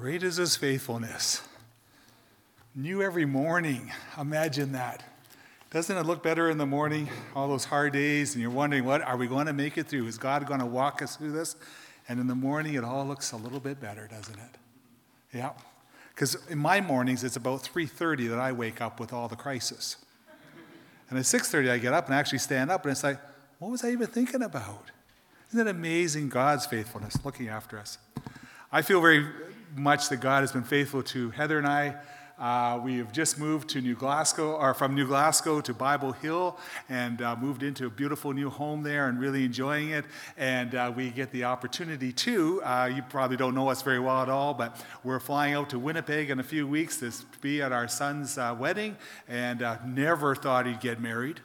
Great is his faithfulness. New every morning. Imagine that. Doesn't it look better in the morning? All those hard days, and you're wondering, what are we going to make it through? Is God going to walk us through this? And in the morning, it all looks a little bit better, doesn't it? Yeah. Because in my mornings, it's about 3:30 that I wake up with all the crisis. And at 6:30, I get up and actually stand up, and it's like, what was I even thinking about? Isn't it amazing God's faithfulness looking after us? I feel very much that God has been faithful to Heather and I. Uh, we have just moved to New Glasgow, or from New Glasgow to Bible Hill, and uh, moved into a beautiful new home there and really enjoying it. And uh, we get the opportunity to, uh, you probably don't know us very well at all, but we're flying out to Winnipeg in a few weeks to be at our son's uh, wedding, and uh, never thought he'd get married.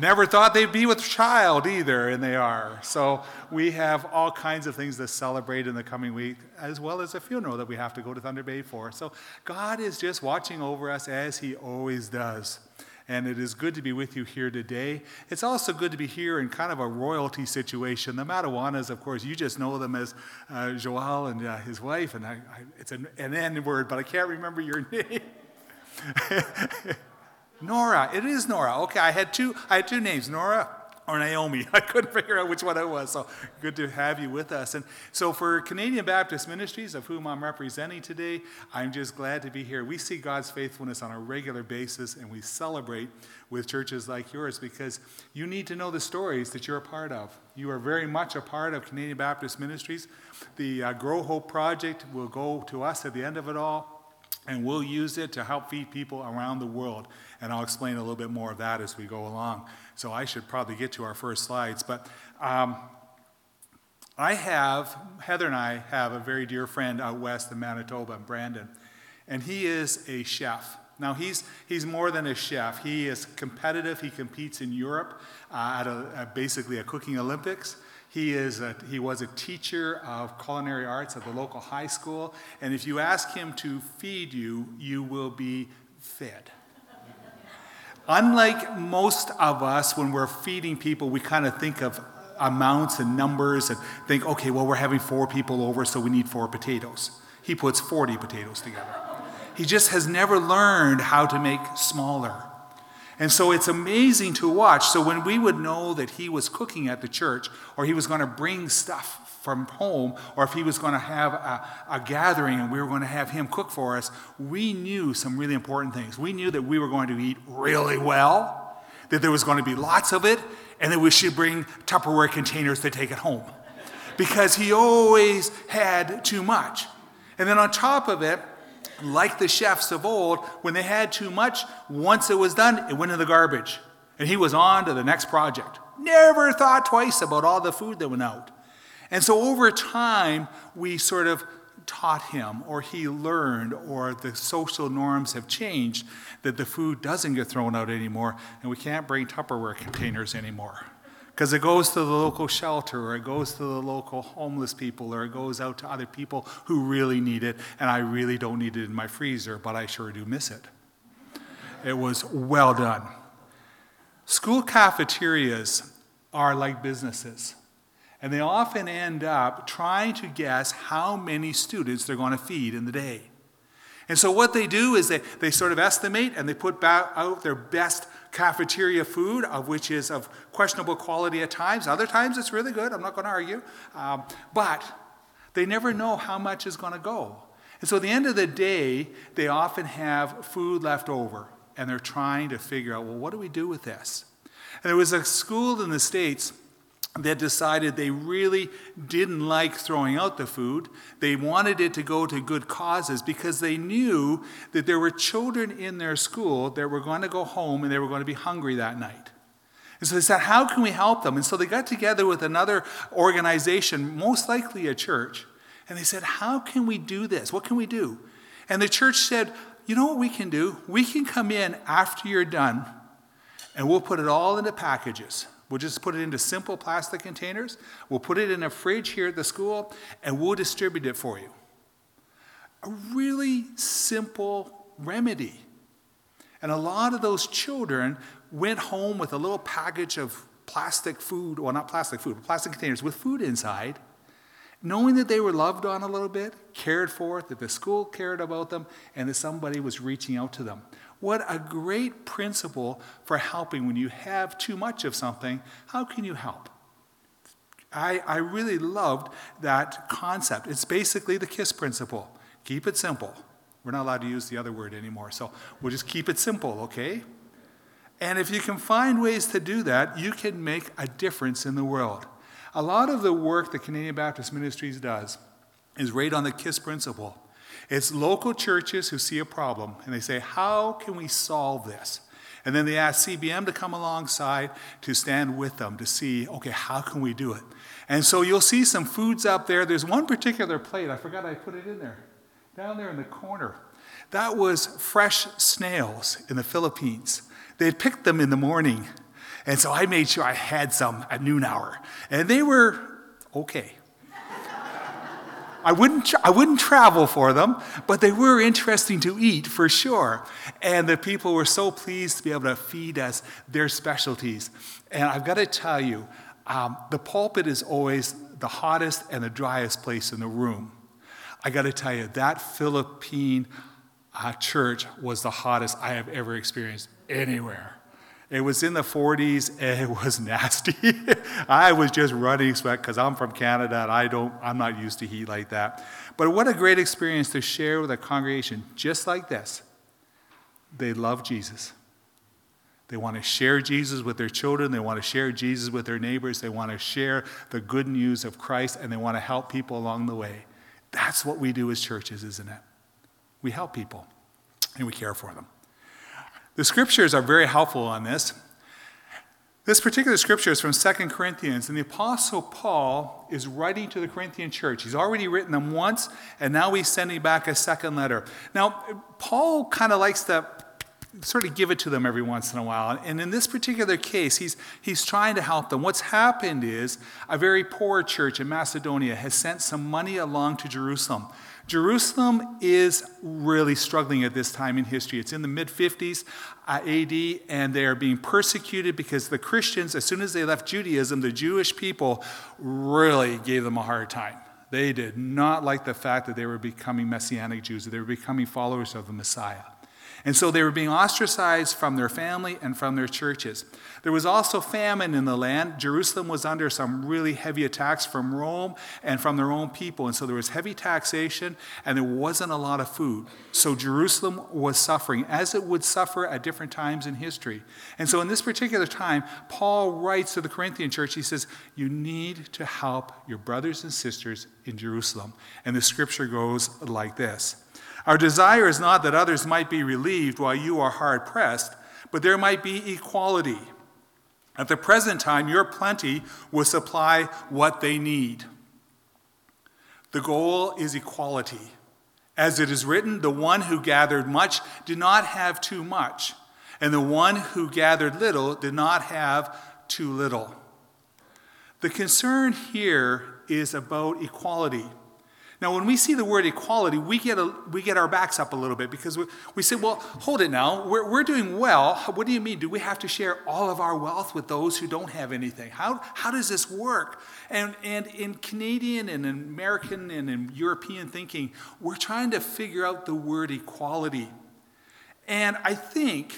Never thought they'd be with child either, and they are. So we have all kinds of things to celebrate in the coming week, as well as a funeral that we have to go to Thunder Bay for. So God is just watching over us as He always does. And it is good to be with you here today. It's also good to be here in kind of a royalty situation. The Matawanas, of course, you just know them as uh, Joel and uh, his wife, and I, I, it's an, an N word, but I can't remember your name. Nora. It is Nora. Okay, I had two. I had two names, Nora or Naomi. I couldn't figure out which one it was. So good to have you with us. And so for Canadian Baptist Ministries, of whom I'm representing today, I'm just glad to be here. We see God's faithfulness on a regular basis, and we celebrate with churches like yours because you need to know the stories that you're a part of. You are very much a part of Canadian Baptist Ministries. The uh, Grow Hope Project will go to us at the end of it all and we'll use it to help feed people around the world. And I'll explain a little bit more of that as we go along. So I should probably get to our first slides. But um, I have, Heather and I have a very dear friend out west in Manitoba, Brandon, and he is a chef. Now, he's, he's more than a chef. He is competitive. He competes in Europe uh, at, a, at basically a cooking Olympics. He, is a, he was a teacher of culinary arts at the local high school, and if you ask him to feed you, you will be fed. Unlike most of us, when we're feeding people, we kind of think of amounts and numbers and think, okay, well, we're having four people over, so we need four potatoes. He puts 40 potatoes together. He just has never learned how to make smaller. And so it's amazing to watch. So when we would know that he was cooking at the church, or he was going to bring stuff from home, or if he was going to have a, a, gathering and we were going to have him cook for us, we knew some really important things. We knew that we were going to eat really well, that there was going to be lots of it, and that we should bring Tupperware containers to take it home. Because he always had too much. And then on top of it, like the chefs of old, when they had too much, once it was done, it went in the garbage. And he was on to the next project. Never thought twice about all the food that went out. And so over time, we sort of taught him, or he learned, or the social norms have changed that the food doesn't get thrown out anymore, and we can't bring Tupperware containers anymore because it goes to the local shelter or it goes to the local homeless people or it goes out to other people who really need it and i really don't need it in my freezer but i sure do miss it it was well done. School cafeterias are like businesses and they often end up trying to guess how many students they're going to feed in the day. And so what they do is they, they sort of estimate and they put out their best cafeteria food, of which is of questionable quality at times. Other times it's really good, I'm not going to argue. Um, but they never know how much is going to go. And so at the end of the day, they often have food left over, and they're trying to figure out, well, what do we do with this? And there was a school in the States that decided they really didn't like throwing out the food. They wanted it to go to good causes because they knew that there were children in their school that were going to go home and they were going to be hungry that night. And so they said, How can we help them? And so they got together with another organization, most likely a church, and they said, How can we do this? What can we do? And the church said, You know what we can do? We can come in after you're done and we'll put it all into packages. We'll just put it into simple plastic containers. We'll put it in a fridge here at the school, and we'll distribute it for you. A really simple remedy. And a lot of those children went home with a little package of plastic food, well, not plastic food, but plastic containers with food inside. knowing that they were loved on a little bit, cared for, that the school cared about them, and that somebody was reaching out to them. What a great principle for helping when you have too much of something. How can you help? I, I really loved that concept. It's basically the KISS principle keep it simple. We're not allowed to use the other word anymore, so we'll just keep it simple, okay? And if you can find ways to do that, you can make a difference in the world. A lot of the work that Canadian Baptist Ministries does is right on the KISS principle. It's local churches who see a problem and they say, How can we solve this? And then they ask CBM to come alongside to stand with them to see, okay, how can we do it? And so you'll see some foods up there. There's one particular plate, I forgot I put it in there, down there in the corner. That was fresh snails in the Philippines. They picked them in the morning. And so I made sure I had some at noon hour. And they were okay. I wouldn't, I wouldn't travel for them, but they were interesting to eat for sure. And the people were so pleased to be able to feed us their specialties. And I've got to tell you, um, the pulpit is always the hottest and the driest place in the room. I got to tell you, that Philippine uh, church was the hottest I have ever experienced anywhere. It was in the 40s and it was nasty. I was just running sweat because I'm from Canada and I don't, I'm not used to heat like that. But what a great experience to share with a congregation just like this. They love Jesus. They want to share Jesus with their children. They want to share Jesus with their neighbors. They want to share the good news of Christ and they want to help people along the way. That's what we do as churches, isn't it? We help people and we care for them. The scriptures are very helpful on this. This particular scripture is from 2 Corinthians, and the Apostle Paul is writing to the Corinthian church. He's already written them once, and now he's sending back a second letter. Now, Paul kind of likes to sort of give it to them every once in a while. And in this particular case, he's, he's trying to help them. What's happened is a very poor church in Macedonia has sent some money along to Jerusalem. Jerusalem is really struggling at this time in history. It's in the mid 50s uh, AD, and they are being persecuted because the Christians, as soon as they left Judaism, the Jewish people really gave them a hard time. They did not like the fact that they were becoming Messianic Jews, they were becoming followers of the Messiah. And so they were being ostracized from their family and from their churches. There was also famine in the land. Jerusalem was under some really heavy attacks from Rome and from their own people. And so there was heavy taxation and there wasn't a lot of food. So Jerusalem was suffering, as it would suffer at different times in history. And so in this particular time, Paul writes to the Corinthian church, he says, You need to help your brothers and sisters in Jerusalem. And the scripture goes like this. Our desire is not that others might be relieved while you are hard pressed, but there might be equality. At the present time, your plenty will supply what they need. The goal is equality. As it is written, the one who gathered much did not have too much, and the one who gathered little did not have too little. The concern here is about equality. Now, when we see the word equality, we get, a, we get our backs up a little bit because we, we say, well, hold it now. We're, we're doing well. What do you mean? Do we have to share all of our wealth with those who don't have anything? How, how does this work? And, and in Canadian and American and in European thinking, we're trying to figure out the word equality. And I think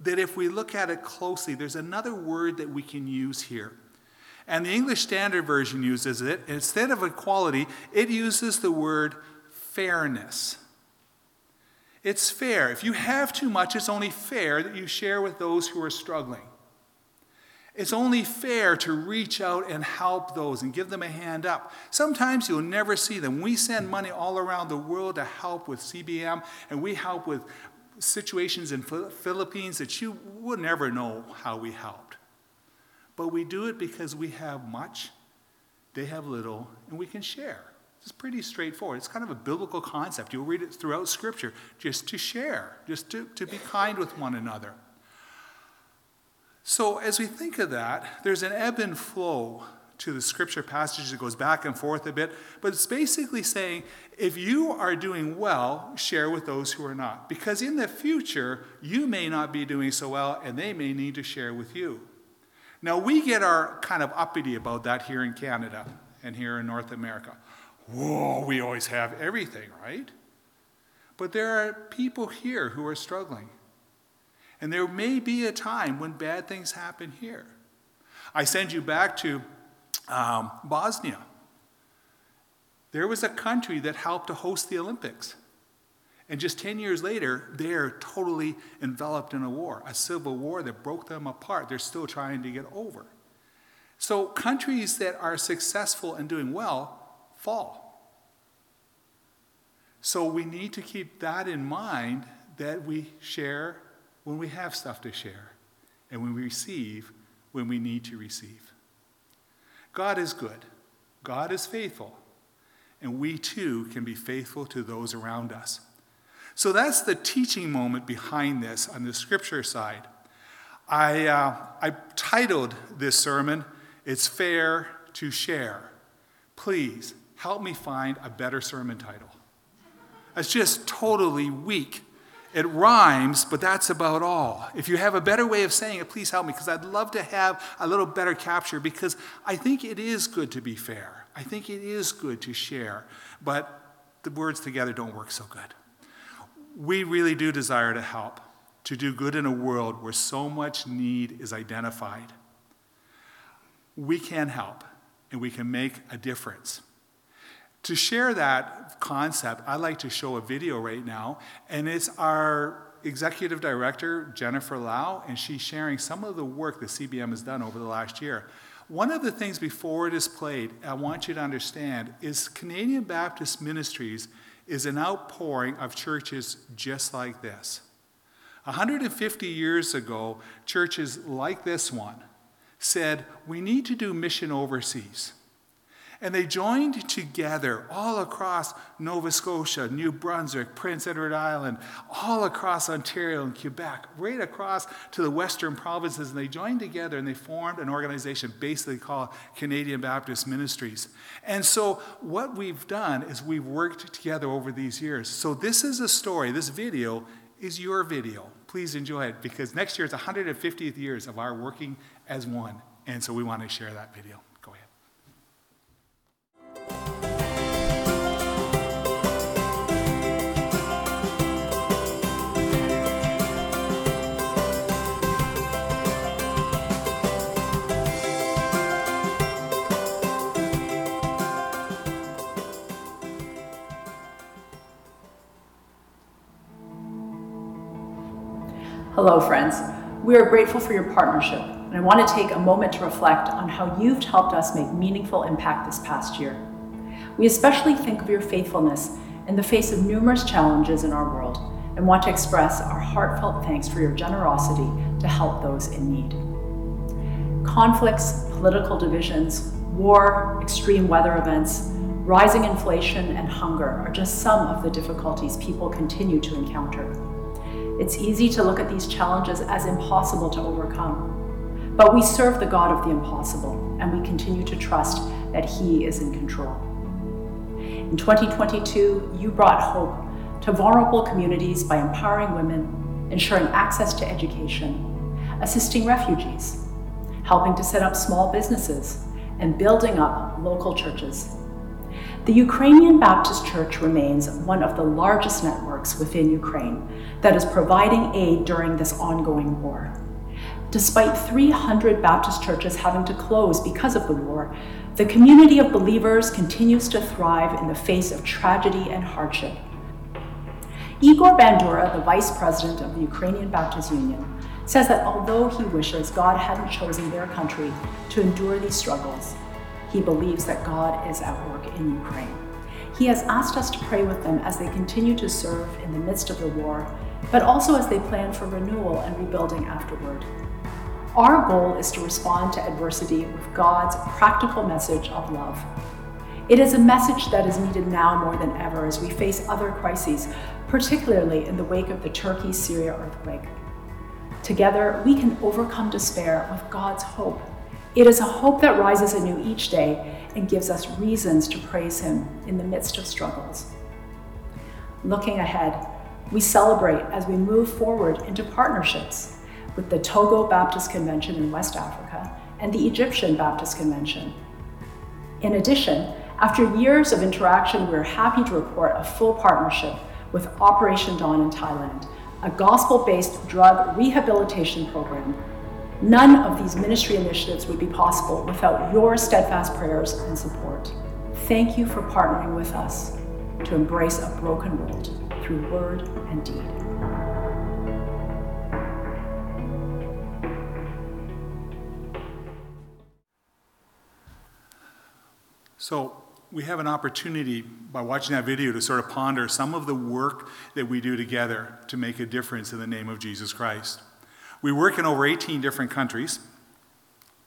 that if we look at it closely, there's another word that we can use here. And the English Standard Version uses it. Instead of equality, it uses the word fairness. It's fair. If you have too much, it's only fair that you share with those who are struggling. It's only fair to reach out and help those and give them a hand up. Sometimes you'll never see them. We send money all around the world to help with CBM, and we help with situations in Philippines that you would never know how we helped. But we do it because we have much, they have little, and we can share. It's pretty straightforward. It's kind of a biblical concept. You'll read it throughout Scripture just to share, just to, to be kind with one another. So, as we think of that, there's an ebb and flow to the scripture passage that goes back and forth a bit, but it's basically saying if you are doing well, share with those who are not. Because in the future, you may not be doing so well, and they may need to share with you. Now, we get our kind of uppity about that here in Canada. and here in North America. Whoa, we always have everything, right? But there are people here who are struggling. And there may be a time when bad things happen here. I send you back to um, Bosnia. There was a country that helped to host the Olympics. And just 10 years later, they're totally enveloped in a war, a civil war that broke them apart. They're still trying to get over. So, countries that are successful and doing well fall. So, we need to keep that in mind that we share when we have stuff to share, and when we receive when we need to receive. God is good, God is faithful, and we too can be faithful to those around us. So that's the teaching moment behind this on the scripture side. I, uh, I titled this sermon, It's Fair to Share. Please help me find a better sermon title. It's just totally weak. It rhymes, but that's about all. If you have a better way of saying it, please help me because I'd love to have a little better capture because I think it is good to be fair. I think it is good to share, but the words together don't work so good. We really do desire to help, to do good in a world where so much need is identified. We can help and we can make a difference. To share that concept, I'd like to show a video right now, and it's our executive director, Jennifer Lau, and she's sharing some of the work that CBM has done over the last year. One of the things before it is played, I want you to understand, is Canadian Baptist Ministries is an outpouring of churches just like this. 150 years ago, churches like this one said, We need to do mission overseas. And they joined together all across Nova Scotia, New Brunswick, Prince Edward Island, all across Ontario and Quebec, right across to the western provinces. And they joined together and they formed an organization basically called Canadian Baptist Ministries. And so what we've done is we've worked together over these years. So this is a story, this video is your video. Please enjoy it because next year is 150th years of our working as one. And so we want to share that video. Hello, friends. We are grateful for your partnership, and I want to take a moment to reflect on how you've helped us make meaningful impact this past year. We especially think of your faithfulness in the face of numerous challenges in our world and want to express our heartfelt thanks for your generosity to help those in need. Conflicts, political divisions, war, extreme weather events, rising inflation, and hunger are just some of the difficulties people continue to encounter. It's easy to look at these challenges as impossible to overcome. But we serve the God of the impossible, and we continue to trust that He is in control. In 2022, you brought hope to vulnerable communities by empowering women, ensuring access to education, assisting refugees, helping to set up small businesses, and building up local churches. The Ukrainian Baptist Church remains one of the largest networks within Ukraine that is providing aid during this ongoing war. Despite 300 Baptist churches having to close because of the war, the community of believers continues to thrive in the face of tragedy and hardship. Igor Bandura, the vice president of the Ukrainian Baptist Union, says that although he wishes God hadn't chosen their country to endure these struggles, he believes that God is at work in Ukraine. He has asked us to pray with them as they continue to serve in the midst of the war, but also as they plan for renewal and rebuilding afterward. Our goal is to respond to adversity with God's practical message of love. It is a message that is needed now more than ever as we face other crises, particularly in the wake of the Turkey Syria earthquake. Together, we can overcome despair with God's hope it is a hope that rises anew each day and gives us reasons to praise Him in the midst of struggles. Looking ahead, we celebrate as we move forward into partnerships with the Togo Baptist Convention in West Africa and the Egyptian Baptist Convention. In addition, after years of interaction, we're happy to report a full partnership with Operation Dawn in Thailand, a gospel based drug rehabilitation program. None of these ministry initiatives would be possible without your steadfast prayers and support. Thank you for partnering with us to embrace a broken world through word and deed. So, we have an opportunity by watching that video to sort of ponder some of the work that we do together to make a difference in the name of Jesus Christ. We work in over 18 different countries.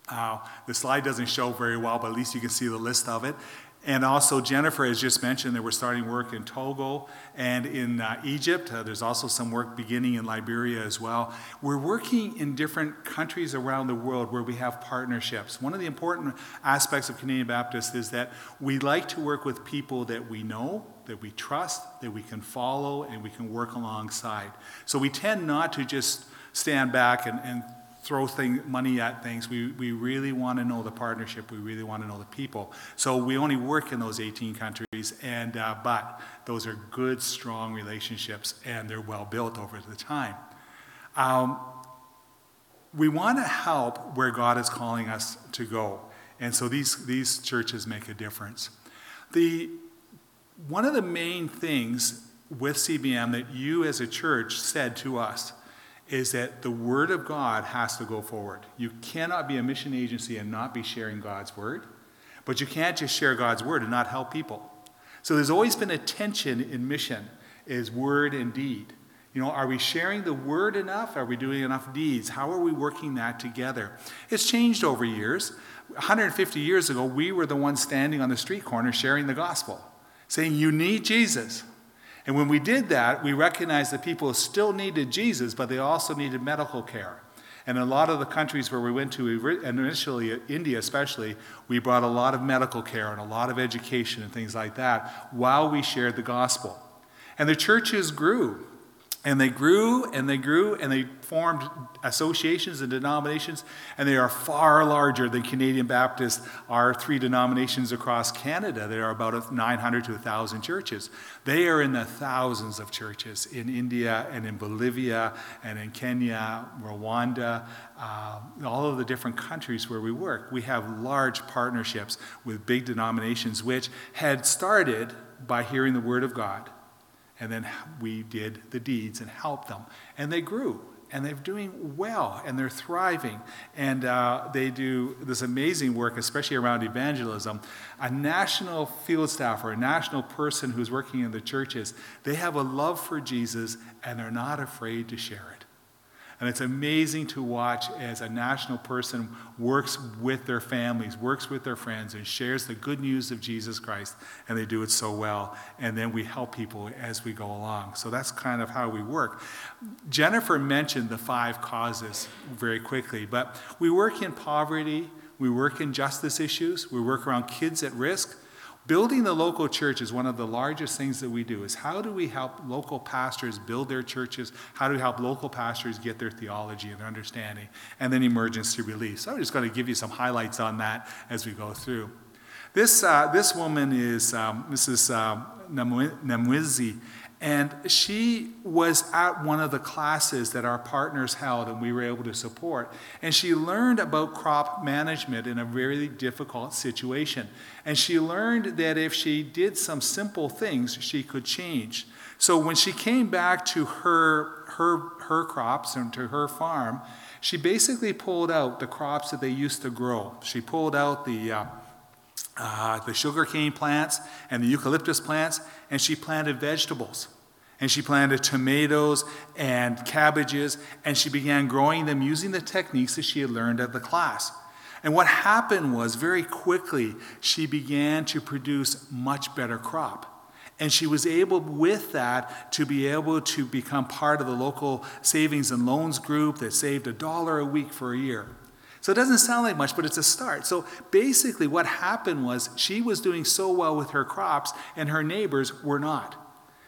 Uh, the slide doesn't show very well, but at least you can see the list of it. And also, Jennifer has just mentioned that we're starting work in Togo and in uh, Egypt. Uh, there's also some work beginning in Liberia as well. We're working in different countries around the world where we have partnerships. One of the important aspects of Canadian Baptist is that we like to work with people that we know, that we trust, that we can follow, and we can work alongside. So we tend not to just stand back and, and throw thing, money at things. We, we really want to know the partnership. We really want to know the people. So we only work in those 18 countries, and uh, but those are good, strong relationships, and they're well built over the time. Um, we want to help where God is calling us to go, and so these these churches make a difference. The one of the main things with CBM that you as a church said to us is that the Word of God has to go forward. You cannot be a mission agency and not be sharing God's Word, but you can't just share God's Word and not help people. So there's always been a tension in mission is word and deed. You know, are we sharing the word enough? Are we doing enough deeds? How are we working that together? It's changed over years. 150 years ago, we were the ones standing on the street corner sharing the gospel, saying, You need Jesus. And when we did that, we recognized that people still needed Jesus, but they also needed medical care. And in a lot of the countries where we went to, initially India especially, we brought a lot of medical care and a lot of education and things like that while we shared the gospel. And the churches grew. And they grew and they grew and they formed associations and denominations, and they are far larger than Canadian Baptists, our three denominations across Canada. There are about 900 to 1,000 churches. They are in the thousands of churches in India and in Bolivia and in Kenya, Rwanda, uh, all of the different countries where we work. We have large partnerships with big denominations, which had started by hearing the Word of God and then we did the deeds and helped them. And they grew, and they're doing well, and they're thriving. And uh, they do this amazing work, especially around evangelism. A national field staff or a national person who's working in the churches, they have a love for Jesus, and they're not afraid to share it. And it's amazing to watch as a national person works with their families, works with their friends, and shares the good news of Jesus Christ. And they do it so well. And then we help people as we go along. So that's kind of how we work. Jennifer mentioned the five causes very quickly, but we work in poverty, we work in justice issues, we work around kids at risk. Building the local church is one of the largest things that we do is how do we help local pastors build their churches? How do we help local pastors get their theology and their understanding? And then emergency relief. So I'm just going to give you some highlights on that as we go through. This, uh, this woman is um, Mrs. Uh, Namwizi, and she was at one of the classes that our partners held and we were able to support. And she learned about crop management in a very difficult situation. And she learned that if she did some simple things, she could change. So when she came back to her, her, her crops and to her farm, she basically pulled out the crops that they used to grow. She pulled out the uh, uh, the sugarcane plants and the eucalyptus plants, and she planted vegetables. And she planted tomatoes and cabbages, and she began growing them using the techniques that she had learned at the class. And what happened was, very quickly, she began to produce much better crop. And she was able, with that, to be able to become part of the local savings and loans group that saved a dollar a week for a year. So it doesn't sound like much, but it's a start. So basically, what happened was she was doing so well with her crops, and her neighbors were not.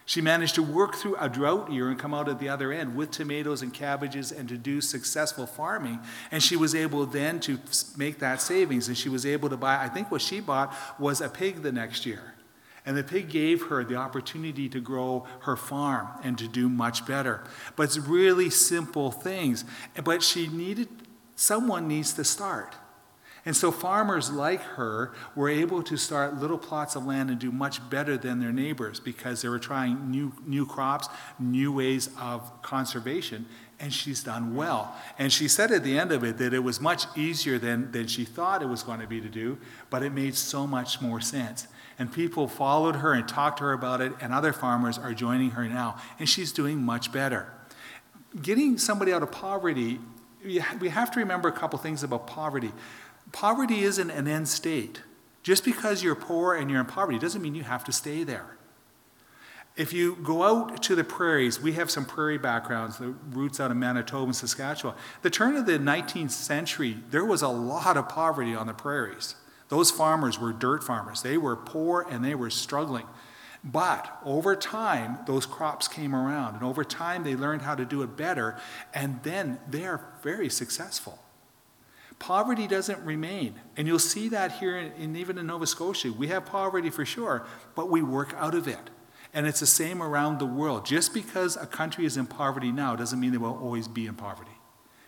She managed to work through a drought year and come out at the other end with tomatoes and cabbages and to do successful farming. And she was able then to make that savings. And she was able to buy, I think what she bought was a pig the next year. And the pig gave her the opportunity to grow her farm and to do much better. But it's really simple things. But she needed, someone needs to start. And so farmers like her were able to start little plots of land and do much better than their neighbors because they were trying new, new crops, new ways of conservation, and she's done well. And she said at the end of it that it was much easier than, than she thought it was going to be to do, but it made so much more sense. And people followed her and talked to her about it, and other farmers are joining her now, and she's doing much better. Getting somebody out of poverty, we have to remember a couple things about poverty. Poverty isn't an end state. Just because you're poor and you're in poverty doesn't mean you have to stay there. If you go out to the prairies, we have some prairie backgrounds, the roots out of Manitoba and Saskatchewan. The turn of the 19th century, there was a lot of poverty on the prairies. Those farmers were dirt farmers. They were poor and they were struggling. But over time, those crops came around, and over time, they learned how to do it better, and then they are very successful. Poverty doesn't remain. And you'll see that here, in, in, even in Nova Scotia. We have poverty for sure, but we work out of it. And it's the same around the world. Just because a country is in poverty now doesn't mean they will always be in poverty.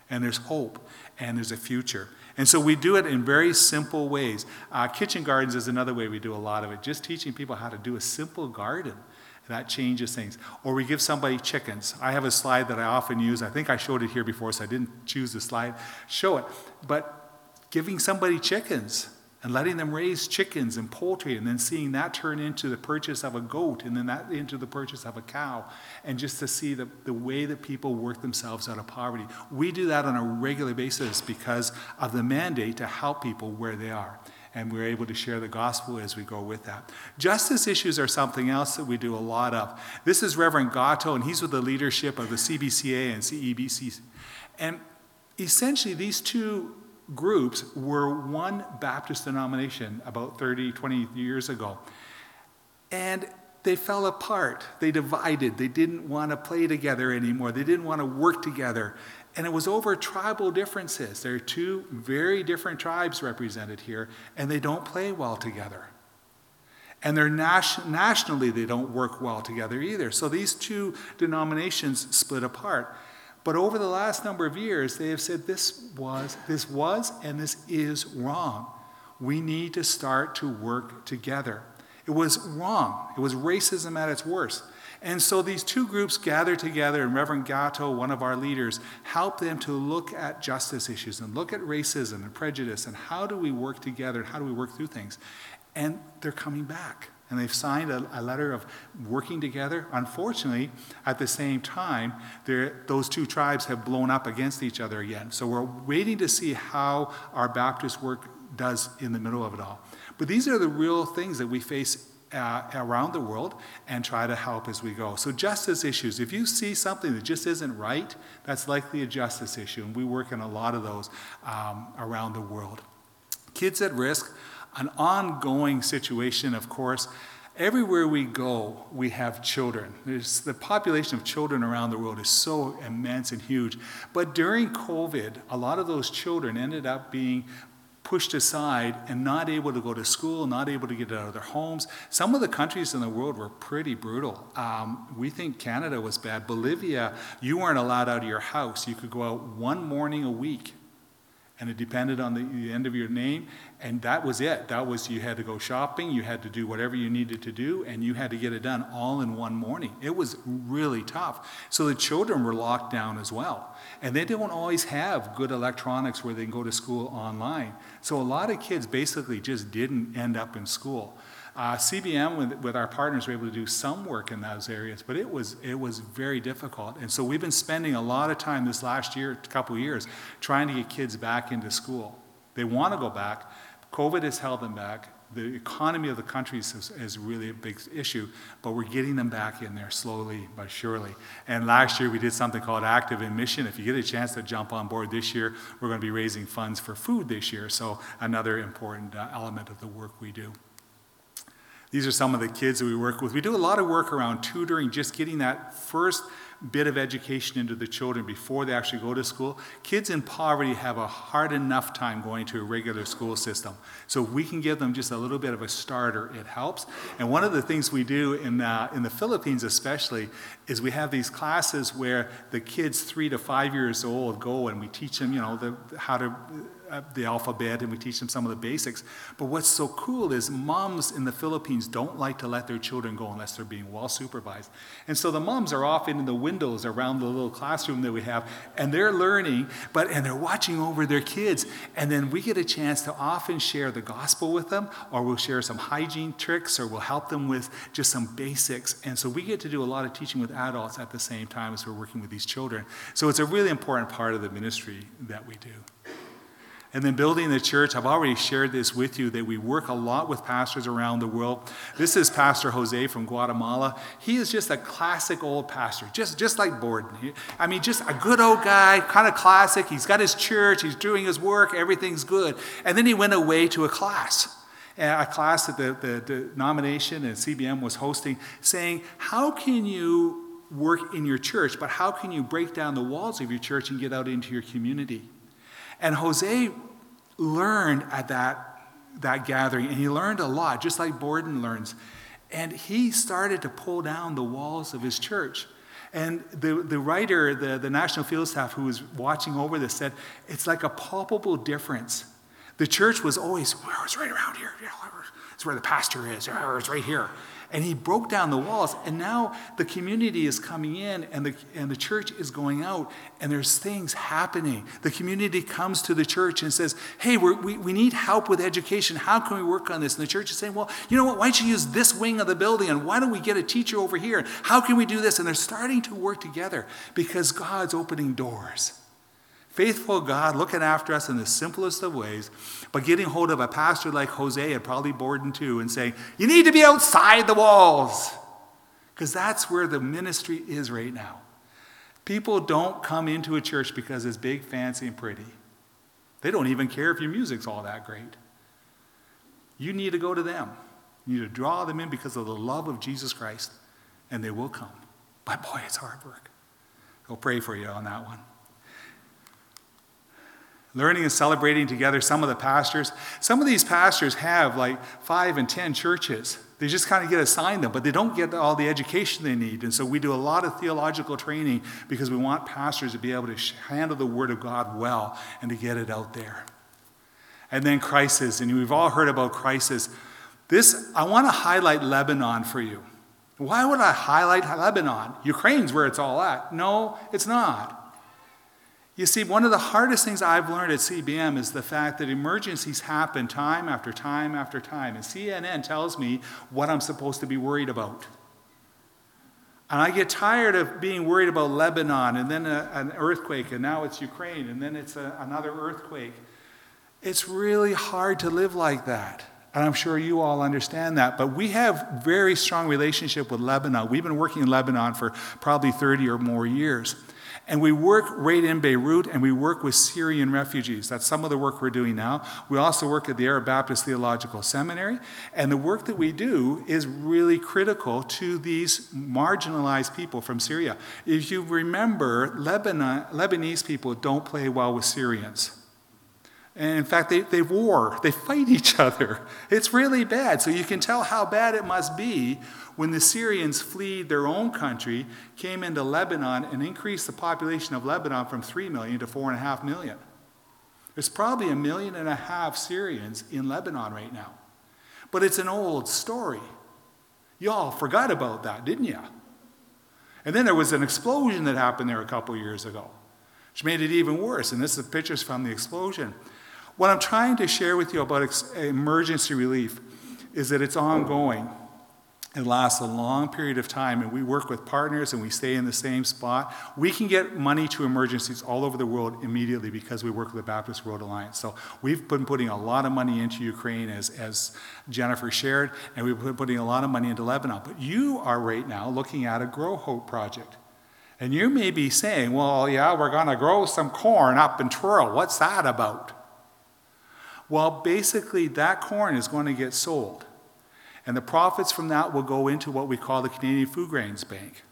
And there's hope and there's a future. And so we do it in very simple ways. Uh, kitchen gardens is another way we do a lot of it, just teaching people how to do a simple garden. That changes things. Or we give somebody chickens. I have a slide that I often use. I think I showed it here before, so I didn't choose the slide. Show it. But giving somebody chickens and letting them raise chickens and poultry and then seeing that turn into the purchase of a goat and then that into the purchase of a cow and just to see the, the way that people work themselves out of poverty we do that on a regular basis because of the mandate to help people where they are and we're able to share the gospel as we go with that. Justice issues are something else that we do a lot of. This is Reverend Gatto, and he's with the leadership of the CBCA and CEBC. And essentially, these two groups were one Baptist denomination about 30, 20 years ago. And they fell apart. They divided. They didn't want to play together anymore. They didn't want to work together. And it was over tribal differences. There are two very different tribes represented here, and they don't play well together. And they're nationally, they don't work well together either. So these two denominations split apart. But over the last number of years, they have said this was, this was, and this is wrong. We need to start to work together. It was wrong. It was racism at its worst. And so these two groups gathered together, and Reverend Gatto, one of our leaders, helped them to look at justice issues and look at racism and prejudice and how do we work together and how do we work through things. And they're coming back. And they've signed a, a letter of working together. Unfortunately, at the same time, those two tribes have blown up against each other again. So we're waiting to see how our Baptist work does in the middle of it all. But these are the real things that we face uh, around the world and try to help as we go. So, justice issues. If you see something that just isn't right, that's likely a justice issue, and we work in a lot of those um, around the world. Kids at risk, an ongoing situation, of course. Everywhere we go, we have children. There's, the population of children around the world is so immense and huge. But during COVID, a lot of those children ended up being pushed aside and not able to go to school, not able to get out of their homes. Some of the countries in the world were pretty brutal. Um, we think Canada was bad. Bolivia, you weren't allowed out of your house. You could go out one morning a week and it depended on the, the, end of your name and that was it. That was you had to go shopping you had to do whatever you needed to do and you had to get it done all in one morning. It was really tough. So the children were locked down as well and they don't always have good electronics where they can go to school online. So a lot of kids basically just didn't end up in school uh, CBM, with, with our partners, were able to do some work in those areas, but it was, it was very difficult. And so we've been spending a lot of time this last year, couple years, trying to get kids back into school. They want to go back. COVID has held them back. The economy of the country is, is really a big issue, but we're getting them back in there slowly but surely. And last year we did something called Active Admission. If you get a chance to jump on board this year, we're going to be raising funds for food this year. So, another important uh, element of the work we do. These are some of the kids that we work with. We do a lot of work around tutoring, just getting that first bit of education into the children before they actually go to school. Kids in poverty have a hard enough time going to a regular school system. So if we can give them just a little bit of a starter, it helps. And one of the things we do in the, in the Philippines, especially, is we have these classes where the kids three to five years old go and we teach them, you know, the, how to Uh, the alphabet and we teach them some of the basics. But what's so cool is moms in the Philippines don't like to let their children go unless they're being well supervised. And so the moms are often in the windows around the little classroom that we have and they're learning, but and they're watching over their kids. And then we get a chance to often share the gospel with them or we'll share some hygiene tricks or we'll help them with just some basics. And so we get to do a lot of teaching with adults at the same time as we're working with these children. So it's a really important part of the ministry that we do. And then building the church, I've already shared this with you that we work a lot with pastors around the world. This is Pastor Jose from Guatemala. He is just a classic old pastor, just, just like Borden. I mean, just a good old guy, kind of classic. He's got his church, he's doing his work, everything's good. And then he went away to a class a class that the, the, the denomination and CBM was hosting, saying, How can you work in your church, but how can you break down the walls of your church and get out into your community? And Jose learned at that, that gathering, and he learned a lot, just like Borden learns. And he started to pull down the walls of his church. And the, the writer, the, the National Field Staff who was watching over this said, it's like a palpable difference. The church was always, it's right around here. It's where the pastor is. It's right here and he broke down the walls. And now the community is coming in and the, and the church is going out, and there's things happening. The community comes to the church and says, Hey, we we, need help with education. How can we work on this? And the church is saying, Well, you know what? Why don't you use this wing of the building? And why don't we get a teacher over here? How can we do this? And they're starting to work together because God's opening doors. Faithful God looking after us in the simplest of ways, but getting hold of a pastor like Jose and probably Borden too and saying, You need to be outside the walls. Because that's where the ministry is right now. People don't come into a church because it's big, fancy, and pretty. They don't even care if your music's all that great. You need to go to them. You need to draw them in because of the love of Jesus Christ, and they will come. But boy, it's hard work. I'll pray for you on that one learning and celebrating together some of the pastors. Some of these pastors have like five and ten churches. They just kind of get assigned them, but they don't get all the education they need. And so we do a lot of theological training because we want pastors to be able to handle the Word of God well and to get it out there. And then crisis, and we've all heard about crisis. This, I want to highlight Lebanon for you. Why would I highlight Lebanon? Ukraine's where it's all at. No, it's not. You see, one of the hardest things I've learned at CBM is the fact that emergencies happen time after time after time. And CNN tells me what I'm supposed to be worried about. And I get tired of being worried about Lebanon and then a, an earthquake, and now it's Ukraine, and then it's a, another earthquake. It's really hard to live like that. And I'm sure you all understand that. But we have very strong relationship with Lebanon. We've been working in Lebanon for probably 30 or more years. And we work right in Beirut and we work with Syrian refugees. That's some of the work we're doing now. We also work at the Arab Baptist Theological Seminary. And the work that we do is really critical to these marginalized people from Syria. If you remember, Lebanon, Lebanese people don't play well with Syrians. And in fact, they, they war, they fight each other. It's really bad. So you can tell how bad it must be when the Syrians fled their own country, came into Lebanon, and increased the population of Lebanon from 3 million to 4.5 million. There's probably a million and a half Syrians in Lebanon right now. But it's an old story. Y'all forgot about that, didn't you? And then there was an explosion that happened there a couple years ago, which made it even worse. And this is pictures from the explosion. What I'm trying to share with you about ex- emergency relief is that it's ongoing. It lasts a long period of time, and we work with partners and we stay in the same spot. We can get money to emergencies all over the world immediately because we work with the Baptist World Alliance. So we've been putting a lot of money into Ukraine, as, as Jennifer shared, and we've been putting a lot of money into Lebanon. But you are right now looking at a Grow Hope project. And you may be saying, well, yeah, we're going to grow some corn up in Truro. What's that about? Well, basically, that corn is going to get sold. And the profits from that will go into what we call the Canadian Food Grains Bank.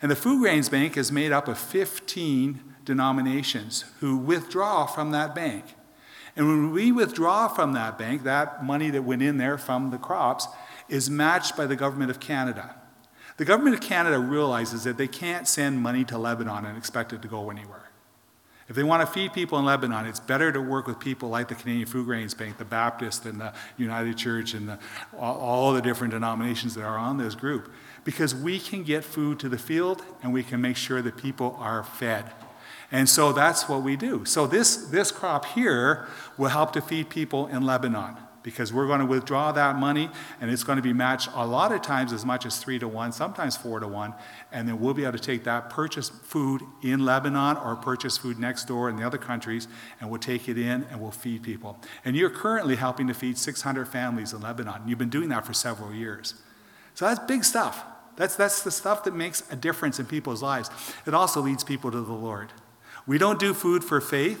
And the Food Grains Bank is made up of 15 denominations who withdraw from that bank. And when we withdraw from that bank, that money that went in there from the crops is matched by the government of Canada. The government of Canada realizes that they can't send money to Lebanon and expect it to go anywhere. If they want to feed people in Lebanon, it's better to work with people like the Canadian Foodgrains Bank, the Baptist, and the United Church, and the, all, the different denominations that are on this group. Because we can get food to the field and we can make sure that people are fed. And so that's what we do. So this, this crop here will help to feed people in Lebanon because we're going to withdraw that money and it's going to be matched a lot of times as much as three to one, sometimes four to one. And then we'll be able to take that, purchase food in Lebanon or purchase food next door in the other countries, and we'll take it in and we'll feed people. And you're currently helping to feed 600 families in Lebanon. You've been doing that for several years. So that's big stuff. That's, that's the stuff that makes a difference in people's lives. It also leads people to the Lord. We don't do food for faith.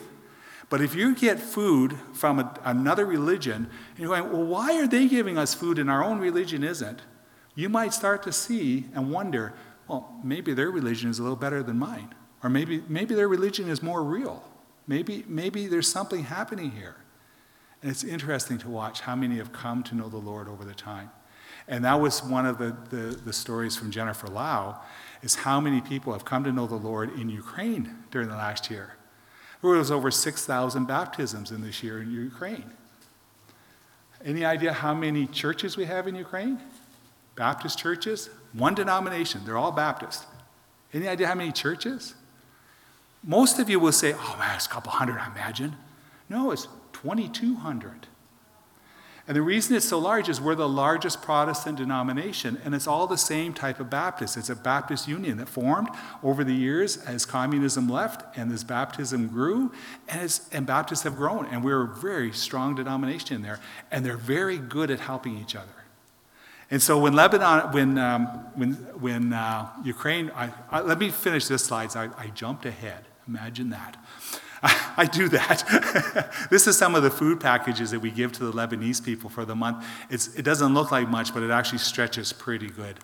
But if you get food from a, another religion, and you're going, well, why are they giving us food and our own religion isn't? You might start to see and wonder, well, maybe their religion is a little better than mine. Or maybe, maybe their religion is more real. Maybe, maybe there's something happening here. And it's interesting to watch how many have come to know the Lord over the time. And that was one of the, the, the stories from Jennifer Lau, is how many people have come to know the Lord in Ukraine during the last year. There was over 6,000 baptisms in this year in Ukraine. Any idea how many churches we have in Ukraine? Baptist churches? One denomination. They're all Baptist. Any idea how many churches? Most of you will say, oh man, it's a couple hundred, I imagine. No, it's 2,200. And the reason it's so large is we're the largest Protestant denomination, and it's all the same type of Baptist. It's a Baptist union that formed over the years as communism left and as baptism grew, and, and Baptists have grown. And we're a very strong denomination there, and they're very good at helping each other. And so when Lebanon, when, um, when, when uh, Ukraine, I, I, let me finish this slide. I, I jumped ahead. Imagine that. I do that. this is some of the food packages that we give to the Lebanese people for the month. It's, it doesn't look like much, but it actually stretches pretty good.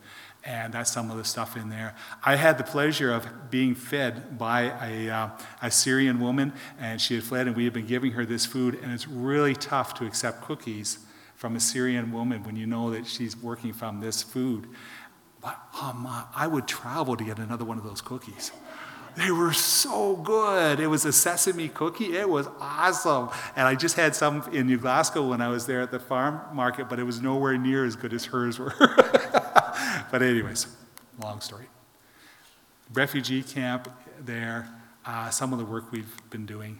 And that's some of the stuff in there. I had the pleasure of being fed by a, uh, a Syrian woman, and she had fled, and we had been giving her this food. And it's really tough to accept cookies from a Syrian woman when you know that she's working from this food. But um, I would travel to get another one of those cookies. They were so good. It was a sesame cookie. It was awesome. And I just had some in New Glasgow when I was there at the farm market, but it was nowhere near as good as hers were. but, anyways, long story. Refugee camp there, uh, some of the work we've been doing.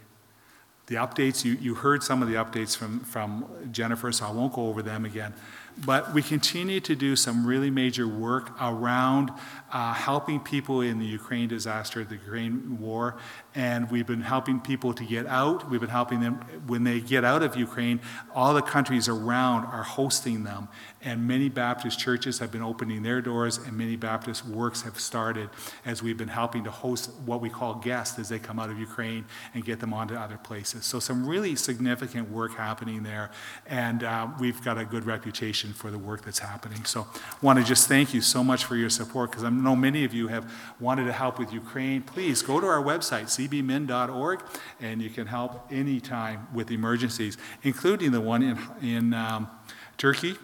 The updates, you, you heard some of the updates from, from Jennifer, so I won't go over them again. But we continue to do some really major work around uh, helping people in the Ukraine disaster, the Ukraine war, and we've been helping people to get out. We've been helping them when they get out of Ukraine. All the countries around are hosting them, and many Baptist churches have been opening their doors, and many Baptist works have started as we've been helping to host what we call guests as they come out of Ukraine and get them onto other places. So, some really significant work happening there, and uh, we've got a good reputation for the work that's happening. So, I want to just thank you so much for your support because I know many of you have wanted to help with Ukraine. Please go to our website, cbmin.org, and you can help anytime with emergencies, including the one in, in um, Turkey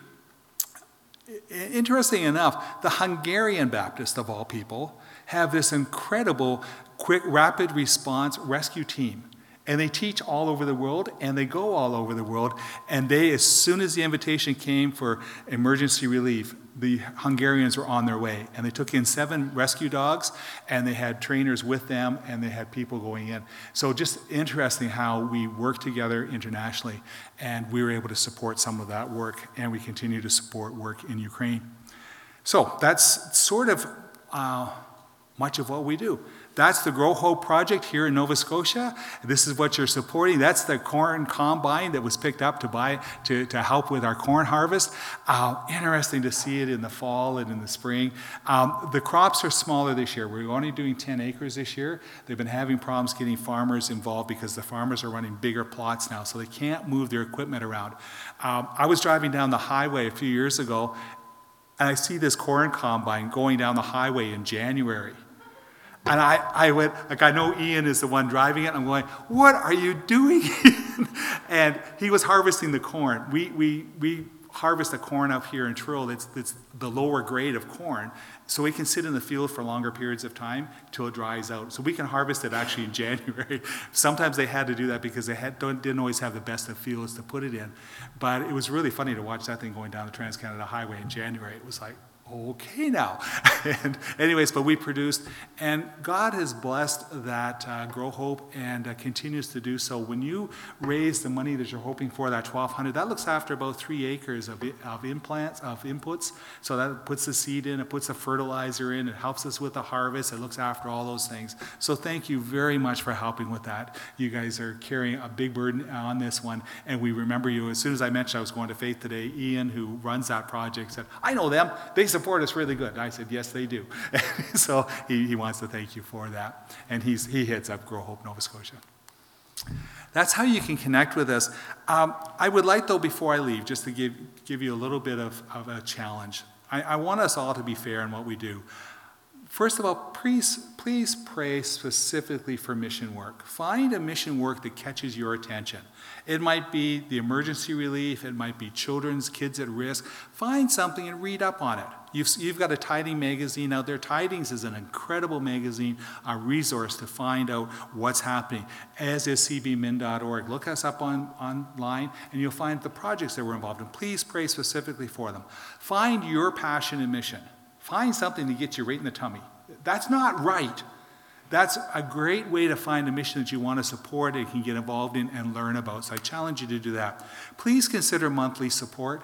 Interesting enough, the Hungarian Baptist, of all people, have this incredible quick, rapid response rescue team. And they teach all over the world and they go all over the world. And they, as soon as the invitation came for emergency relief, the Hungarians were on their way. And they took in seven rescue dogs, and they had trainers with them, and they had people going in. So, just interesting how we work together internationally, and we were able to support some of that work, and we continue to support work in Ukraine. So, that's sort of uh, much of what we do. That's the Grow Hope project here in Nova Scotia. This is what you're supporting. That's the corn combine that was picked up to buy to, to help with our corn harvest. Uh, interesting to see it in the fall and in the spring. Um, the crops are smaller this year. We're only doing 10 acres this year. They've been having problems getting farmers involved because the farmers are running bigger plots now, so they can't move their equipment around. Um, I was driving down the highway a few years ago, and I see this corn combine going down the highway in January. And I, I went, like, I know Ian is the one driving it. I'm going, what are you doing? and he was harvesting the corn. We, we, we harvest the corn up here in Truro. It's, it's the lower grade of corn. So we can sit in the field for longer periods of time till it dries out. So we can harvest it actually in January. Sometimes they had to do that because they had, didn't always have the best of fields to put it in. But it was really funny to watch that thing going down the Trans Canada Highway in January. It was like, okay now. and anyways, but we produced, and God has blessed that uh, Grow Hope and uh, continues to do so. When you raise the money that you're hoping for, that 1200 that looks after about three acres of, of implants, of inputs. So that puts the seed in, it puts the fertilizer in, it helps us with the harvest, it looks after all those things. So thank you very much for helping with that. You guys are carrying a big burden on this one, and we remember you. As soon as I mentioned I was going to Faith today, Ian, who runs that project, said, I know them. They support us really good. And I said, Yes, they do. so he, he wants to thank you for that. And he's, he heads up Grow Hope Nova Scotia. That's how you can connect with us. Um, I would like, though, before I leave, just to give, give you a little bit of, of a challenge. I, I want us all to be fair in what we do. First of all, please, please pray specifically for mission work. Find a mission work that catches your attention. It might be the emergency relief, it might be children's, kids at risk. Find something and read up on it. You've, you've got a Tiding magazine out there. Tidings is an incredible magazine, a resource to find out what's happening, as is cbmin.org. Look us up on, online and you'll find the projects that we're involved in. Please pray specifically for them. Find your passion and mission. Find something to get you right in the tummy. That's not right. That's a great way to find a mission that you want to support and can get involved in and learn about. So I challenge you to do that. Please consider monthly support.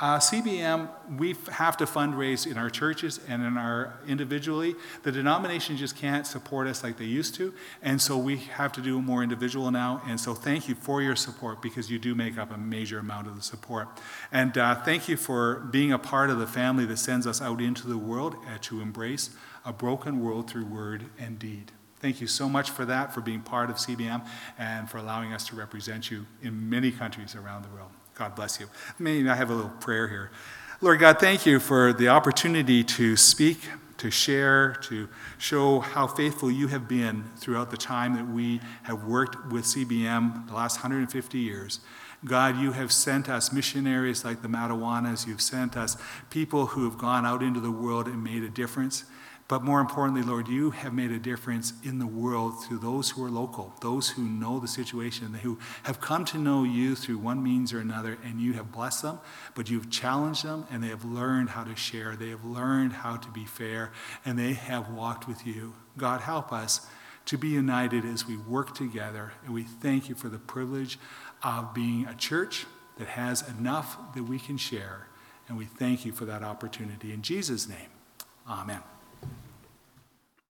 Uh, CBM, we have to fundraise in our churches and in our individually. The denomination just can't support us like they used to, and so we have to do more individual now. And so thank you for your support because you do make up a major amount of the support. And uh, thank you for being a part of the family that sends us out into the world uh, to embrace a broken world through word and deed. Thank you so much for that, for being part of CBM, and for allowing us to represent you in many countries around the world. God bless you. May I have a little prayer here. Lord God, thank you for the opportunity to speak, to share, to show how faithful you have been throughout the time that we have worked with CBM the last 150 years. God, you have sent us missionaries like the Matawanas. You've sent us people who have gone out into the world and made a difference. But more importantly, Lord, you have made a difference in the world through those who are local, those who know the situation, who have come to know you through one means or another, and you have blessed them, but you've challenged them, and they have learned how to share. They have learned how to be fair, and they have walked with you. God, help us to be united as we work together, and we thank you for the privilege of being a church that has enough that we can share, and we thank you for that opportunity. In Jesus' name, amen.